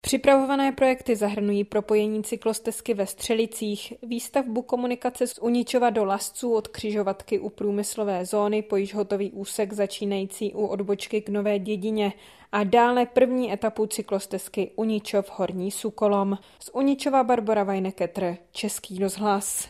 Připravované projekty zahrnují propojení cyklostezky ve Střelicích, výstavbu komunikace z Uničova do Lasců od křižovatky u průmyslové zóny po již hotový úsek začínající u odbočky k Nové dědině a dále první etapu cyklostezky Uničov Horní Sukolom. Z Uničova Barbara Vajneketr, Český rozhlas.